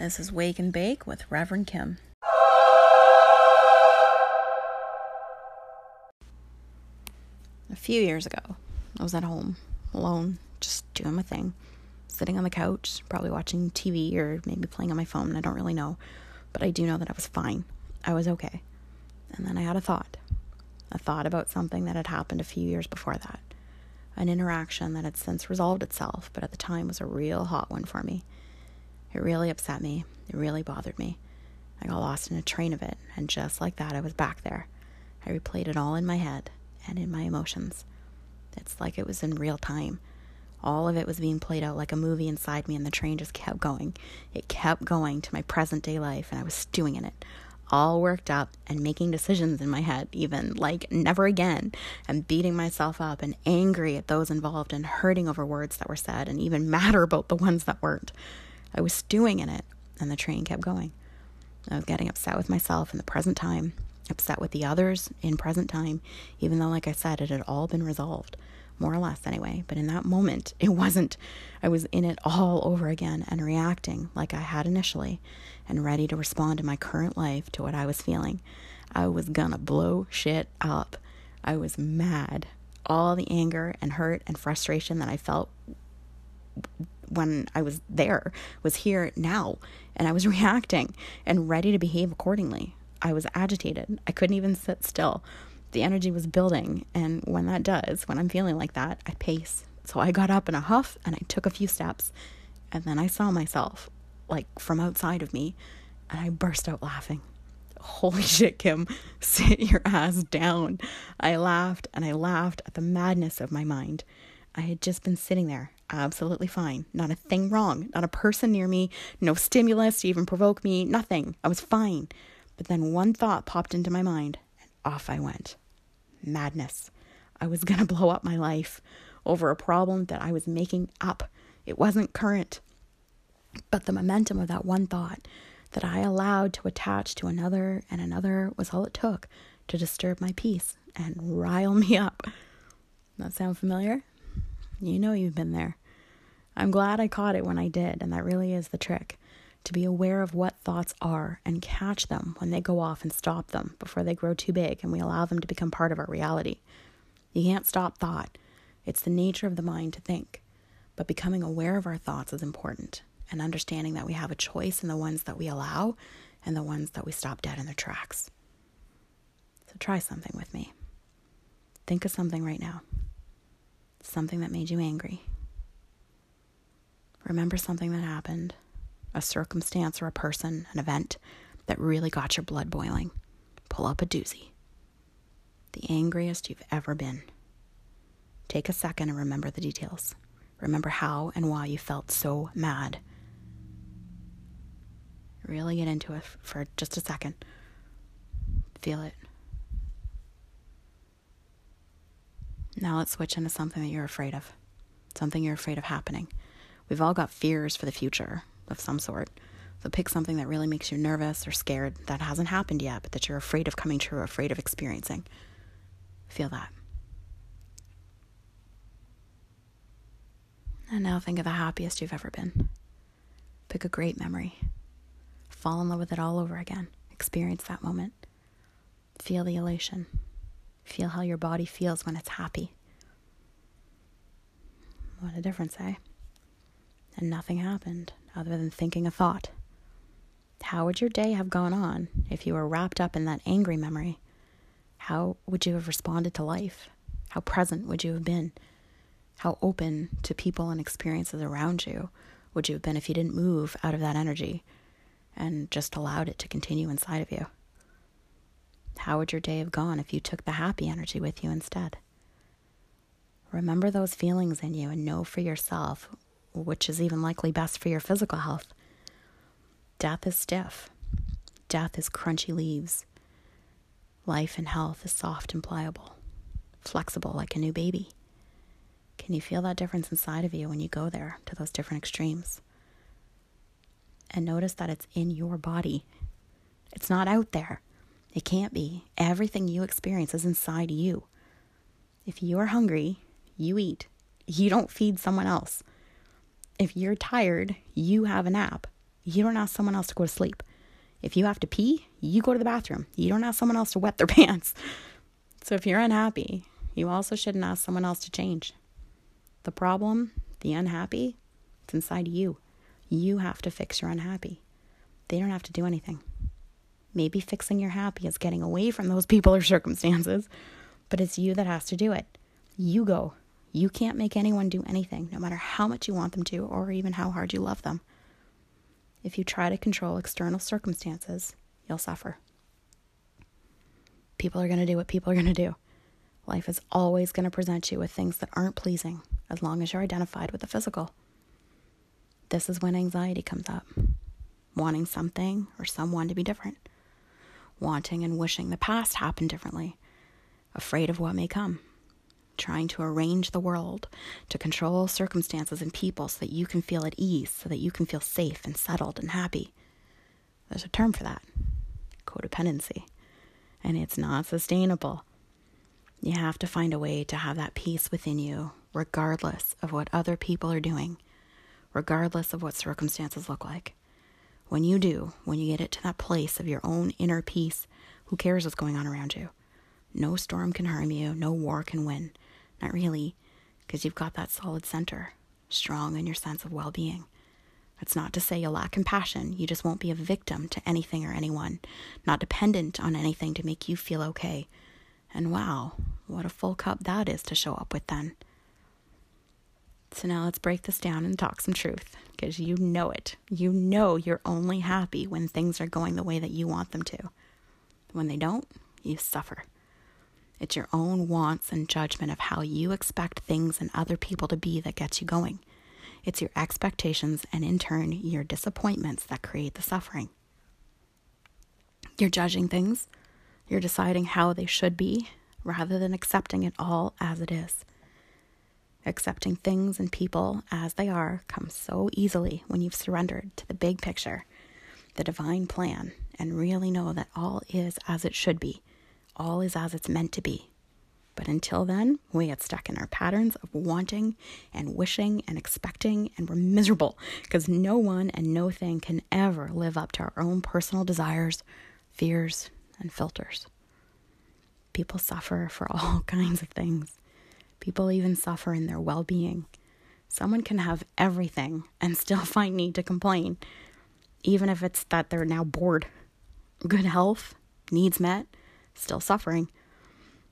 This is Wake and Bake with Reverend Kim. A few years ago, I was at home, alone, just doing my thing, sitting on the couch, probably watching TV or maybe playing on my phone. I don't really know, but I do know that I was fine. I was okay. And then I had a thought a thought about something that had happened a few years before that. An interaction that had since resolved itself, but at the time was a real hot one for me. It really upset me. It really bothered me. I got lost in a train of it, and just like that, I was back there. I replayed it all in my head and in my emotions. It's like it was in real time. All of it was being played out like a movie inside me, and the train just kept going. It kept going to my present day life, and I was stewing in it, all worked up and making decisions in my head, even like never again, and beating myself up and angry at those involved and hurting over words that were said, and even madder about the ones that weren't. I was stewing in it, and the train kept going. I was getting upset with myself in the present time, upset with the others in present time, even though, like I said, it had all been resolved, more or less anyway. But in that moment, it wasn't. I was in it all over again and reacting like I had initially and ready to respond in my current life to what I was feeling. I was gonna blow shit up. I was mad. All the anger and hurt and frustration that I felt when I was there was here now, and I was reacting and ready to behave accordingly. I was agitated. I couldn't even sit still. The energy was building, and when that does, when I'm feeling like that, I pace. So I got up in a huff and I took a few steps, and then I saw myself like from outside of me, and I burst out laughing. Holy shit, Kim, sit your ass down. I laughed and I laughed at the madness of my mind. I had just been sitting there, absolutely fine. Not a thing wrong. Not a person near me. No stimulus to even provoke me. Nothing. I was fine. But then one thought popped into my mind, and off I went. Madness. I was going to blow up my life over a problem that I was making up. It wasn't current. But the momentum of that one thought that I allowed to attach to another and another was all it took to disturb my peace and rile me up. That sound familiar? You know you've been there. I'm glad I caught it when I did, and that really is the trick to be aware of what thoughts are and catch them when they go off and stop them before they grow too big and we allow them to become part of our reality. You can't stop thought, it's the nature of the mind to think. But becoming aware of our thoughts is important and understanding that we have a choice in the ones that we allow and the ones that we stop dead in their tracks. So try something with me. Think of something right now something that made you angry. Remember something that happened, a circumstance or a person, an event that really got your blood boiling. Pull up a doozy. The angriest you've ever been. Take a second and remember the details. Remember how and why you felt so mad. Really get into it for just a second. Feel it. Now let's switch into something that you're afraid of, something you're afraid of happening. We've all got fears for the future of some sort. So pick something that really makes you nervous or scared that hasn't happened yet, but that you're afraid of coming true, afraid of experiencing. Feel that. And now think of the happiest you've ever been. Pick a great memory. Fall in love with it all over again. Experience that moment. Feel the elation. Feel how your body feels when it's happy. What a difference, eh? And nothing happened other than thinking a thought. How would your day have gone on if you were wrapped up in that angry memory? How would you have responded to life? How present would you have been? How open to people and experiences around you would you have been if you didn't move out of that energy and just allowed it to continue inside of you? How would your day have gone if you took the happy energy with you instead? Remember those feelings in you and know for yourself, which is even likely best for your physical health. Death is stiff, death is crunchy leaves. Life and health is soft and pliable, flexible like a new baby. Can you feel that difference inside of you when you go there to those different extremes? And notice that it's in your body, it's not out there. It can't be. Everything you experience is inside you. If you are hungry, you eat. You don't feed someone else. If you're tired, you have a nap. you don't ask someone else to go to sleep. If you have to pee, you go to the bathroom. You don't ask someone else to wet their pants. So if you're unhappy, you also shouldn't ask someone else to change. The problem, the unhappy, it's inside you. You have to fix your unhappy. They don't have to do anything. Maybe fixing your happy is getting away from those people or circumstances, but it's you that has to do it. You go. You can't make anyone do anything, no matter how much you want them to or even how hard you love them. If you try to control external circumstances, you'll suffer. People are going to do what people are going to do. Life is always going to present you with things that aren't pleasing as long as you're identified with the physical. This is when anxiety comes up wanting something or someone to be different, wanting and wishing the past happened differently, afraid of what may come, trying to arrange the world to control circumstances and people so that you can feel at ease, so that you can feel safe and settled and happy. There's a term for that codependency, and it's not sustainable. You have to find a way to have that peace within you, regardless of what other people are doing, regardless of what circumstances look like. When you do, when you get it to that place of your own inner peace, who cares what's going on around you? No storm can harm you, no war can win. Not really, because you've got that solid center, strong in your sense of well being. That's not to say you lack compassion, you just won't be a victim to anything or anyone, not dependent on anything to make you feel okay. And wow, what a full cup that is to show up with then. So now let's break this down and talk some truth because you know it. You know you're only happy when things are going the way that you want them to. When they don't, you suffer. It's your own wants and judgment of how you expect things and other people to be that gets you going. It's your expectations and, in turn, your disappointments that create the suffering. You're judging things, you're deciding how they should be rather than accepting it all as it is. Accepting things and people as they are comes so easily when you've surrendered to the big picture, the divine plan, and really know that all is as it should be, all is as it's meant to be. But until then, we get stuck in our patterns of wanting and wishing and expecting, and we're miserable because no one and no thing can ever live up to our own personal desires, fears, and filters. People suffer for all kinds of things. People even suffer in their well being. Someone can have everything and still find need to complain, even if it's that they're now bored. Good health, needs met, still suffering.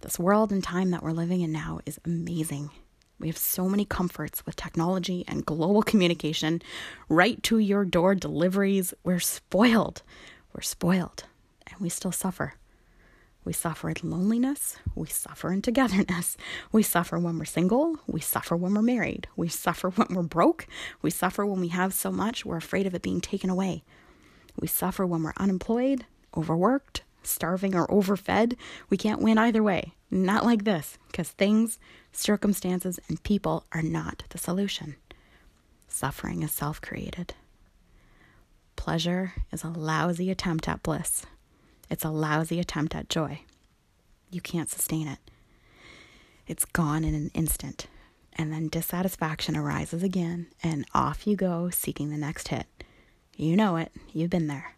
This world and time that we're living in now is amazing. We have so many comforts with technology and global communication, right to your door deliveries. We're spoiled. We're spoiled, and we still suffer. We suffer in loneliness. We suffer in togetherness. We suffer when we're single. We suffer when we're married. We suffer when we're broke. We suffer when we have so much we're afraid of it being taken away. We suffer when we're unemployed, overworked, starving, or overfed. We can't win either way. Not like this, because things, circumstances, and people are not the solution. Suffering is self created. Pleasure is a lousy attempt at bliss. It's a lousy attempt at joy. You can't sustain it. It's gone in an instant. And then dissatisfaction arises again, and off you go seeking the next hit. You know it, you've been there.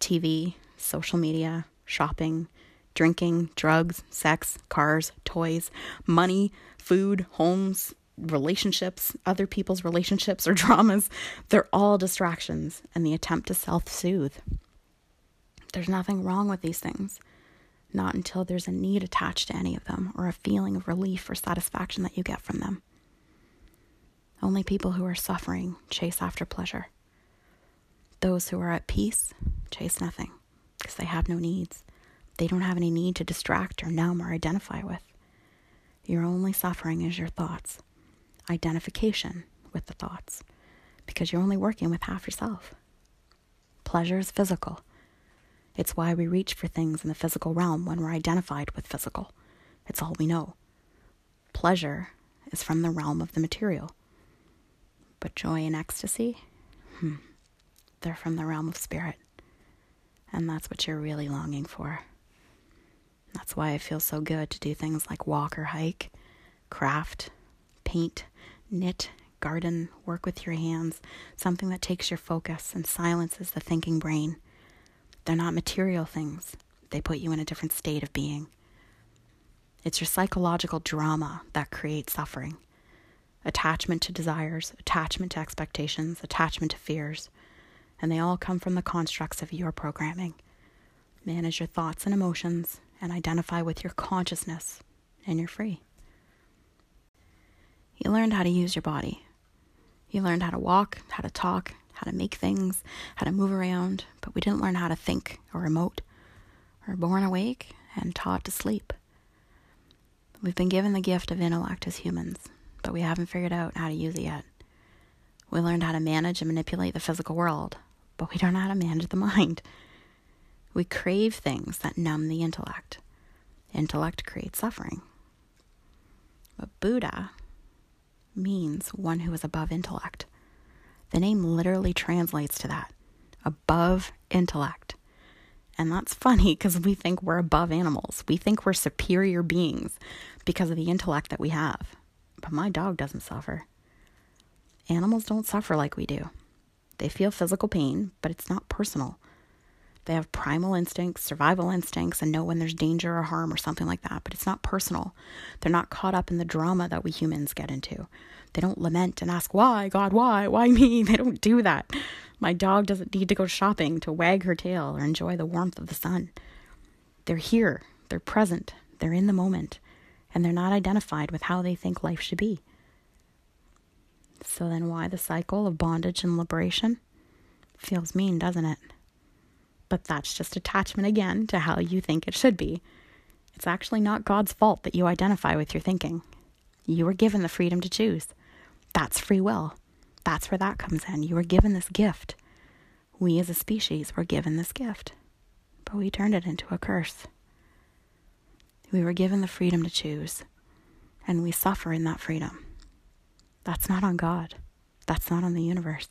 TV, social media, shopping, drinking, drugs, sex, cars, toys, money, food, homes, relationships, other people's relationships or dramas, they're all distractions and the attempt to self soothe. There's nothing wrong with these things. Not until there's a need attached to any of them or a feeling of relief or satisfaction that you get from them. Only people who are suffering chase after pleasure. Those who are at peace chase nothing because they have no needs. They don't have any need to distract or numb or identify with. Your only suffering is your thoughts, identification with the thoughts, because you're only working with half yourself. Pleasure is physical it's why we reach for things in the physical realm when we're identified with physical. It's all we know. Pleasure is from the realm of the material. But joy and ecstasy, hmm, they're from the realm of spirit. And that's what you're really longing for. That's why it feels so good to do things like walk or hike, craft, paint, knit, garden, work with your hands, something that takes your focus and silences the thinking brain. They're not material things, they put you in a different state of being. It's your psychological drama that creates suffering attachment to desires, attachment to expectations, attachment to fears, and they all come from the constructs of your programming. Manage your thoughts and emotions and identify with your consciousness, and you're free. You learned how to use your body. You learned how to walk, how to talk, how to make things, how to move around, but we didn't learn how to think or emote. We're born awake and taught to sleep. We've been given the gift of intellect as humans, but we haven't figured out how to use it yet. We learned how to manage and manipulate the physical world, but we don't know how to manage the mind. We crave things that numb the intellect. Intellect creates suffering. But Buddha means one who is above intellect. The name literally translates to that above intellect. And that's funny because we think we're above animals. We think we're superior beings because of the intellect that we have. But my dog doesn't suffer. Animals don't suffer like we do. They feel physical pain, but it's not personal. They have primal instincts, survival instincts, and know when there's danger or harm or something like that, but it's not personal. They're not caught up in the drama that we humans get into. They don't lament and ask, Why, God, why? Why me? They don't do that. My dog doesn't need to go shopping to wag her tail or enjoy the warmth of the sun. They're here, they're present, they're in the moment, and they're not identified with how they think life should be. So then, why the cycle of bondage and liberation? Feels mean, doesn't it? But that's just attachment again to how you think it should be. It's actually not God's fault that you identify with your thinking. You were given the freedom to choose. That's free will. That's where that comes in. You were given this gift. We as a species were given this gift, but we turned it into a curse. We were given the freedom to choose, and we suffer in that freedom. That's not on God. That's not on the universe.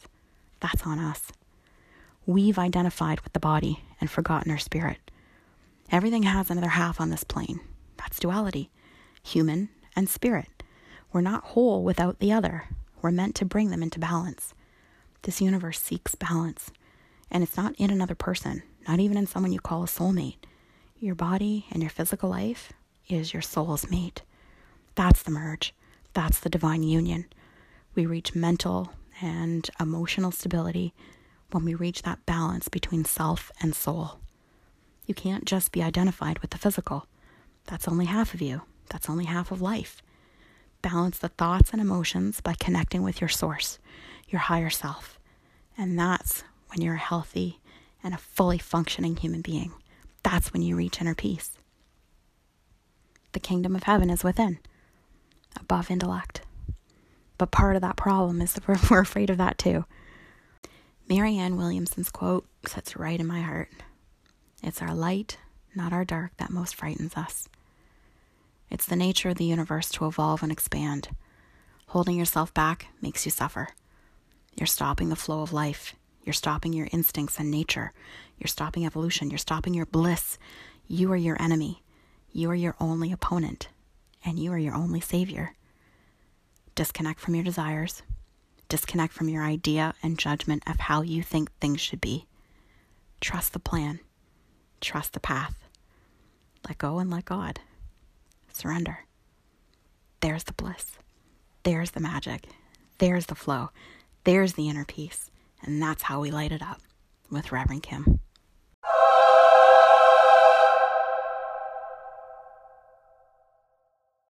That's on us. We've identified with the body and forgotten our spirit. Everything has another half on this plane. That's duality human and spirit. We're not whole without the other. We're meant to bring them into balance. This universe seeks balance, and it's not in another person, not even in someone you call a soulmate. Your body and your physical life is your soul's mate. That's the merge. That's the divine union. We reach mental and emotional stability when we reach that balance between self and soul. You can't just be identified with the physical. That's only half of you. That's only half of life. Balance the thoughts and emotions by connecting with your source, your higher self. And that's when you're healthy and a fully functioning human being. That's when you reach inner peace. The kingdom of heaven is within, above intellect. But part of that problem is that we're afraid of that too. Marianne Williamson's quote sits right in my heart. It's our light, not our dark, that most frightens us. It's the nature of the universe to evolve and expand. Holding yourself back makes you suffer. You're stopping the flow of life. You're stopping your instincts and nature. You're stopping evolution. You're stopping your bliss. You are your enemy. You are your only opponent. And you are your only savior. Disconnect from your desires. Disconnect from your idea and judgment of how you think things should be. Trust the plan. Trust the path. Let go and let God surrender. There's the bliss. There's the magic. There's the flow. There's the inner peace. And that's how we light it up with Reverend Kim.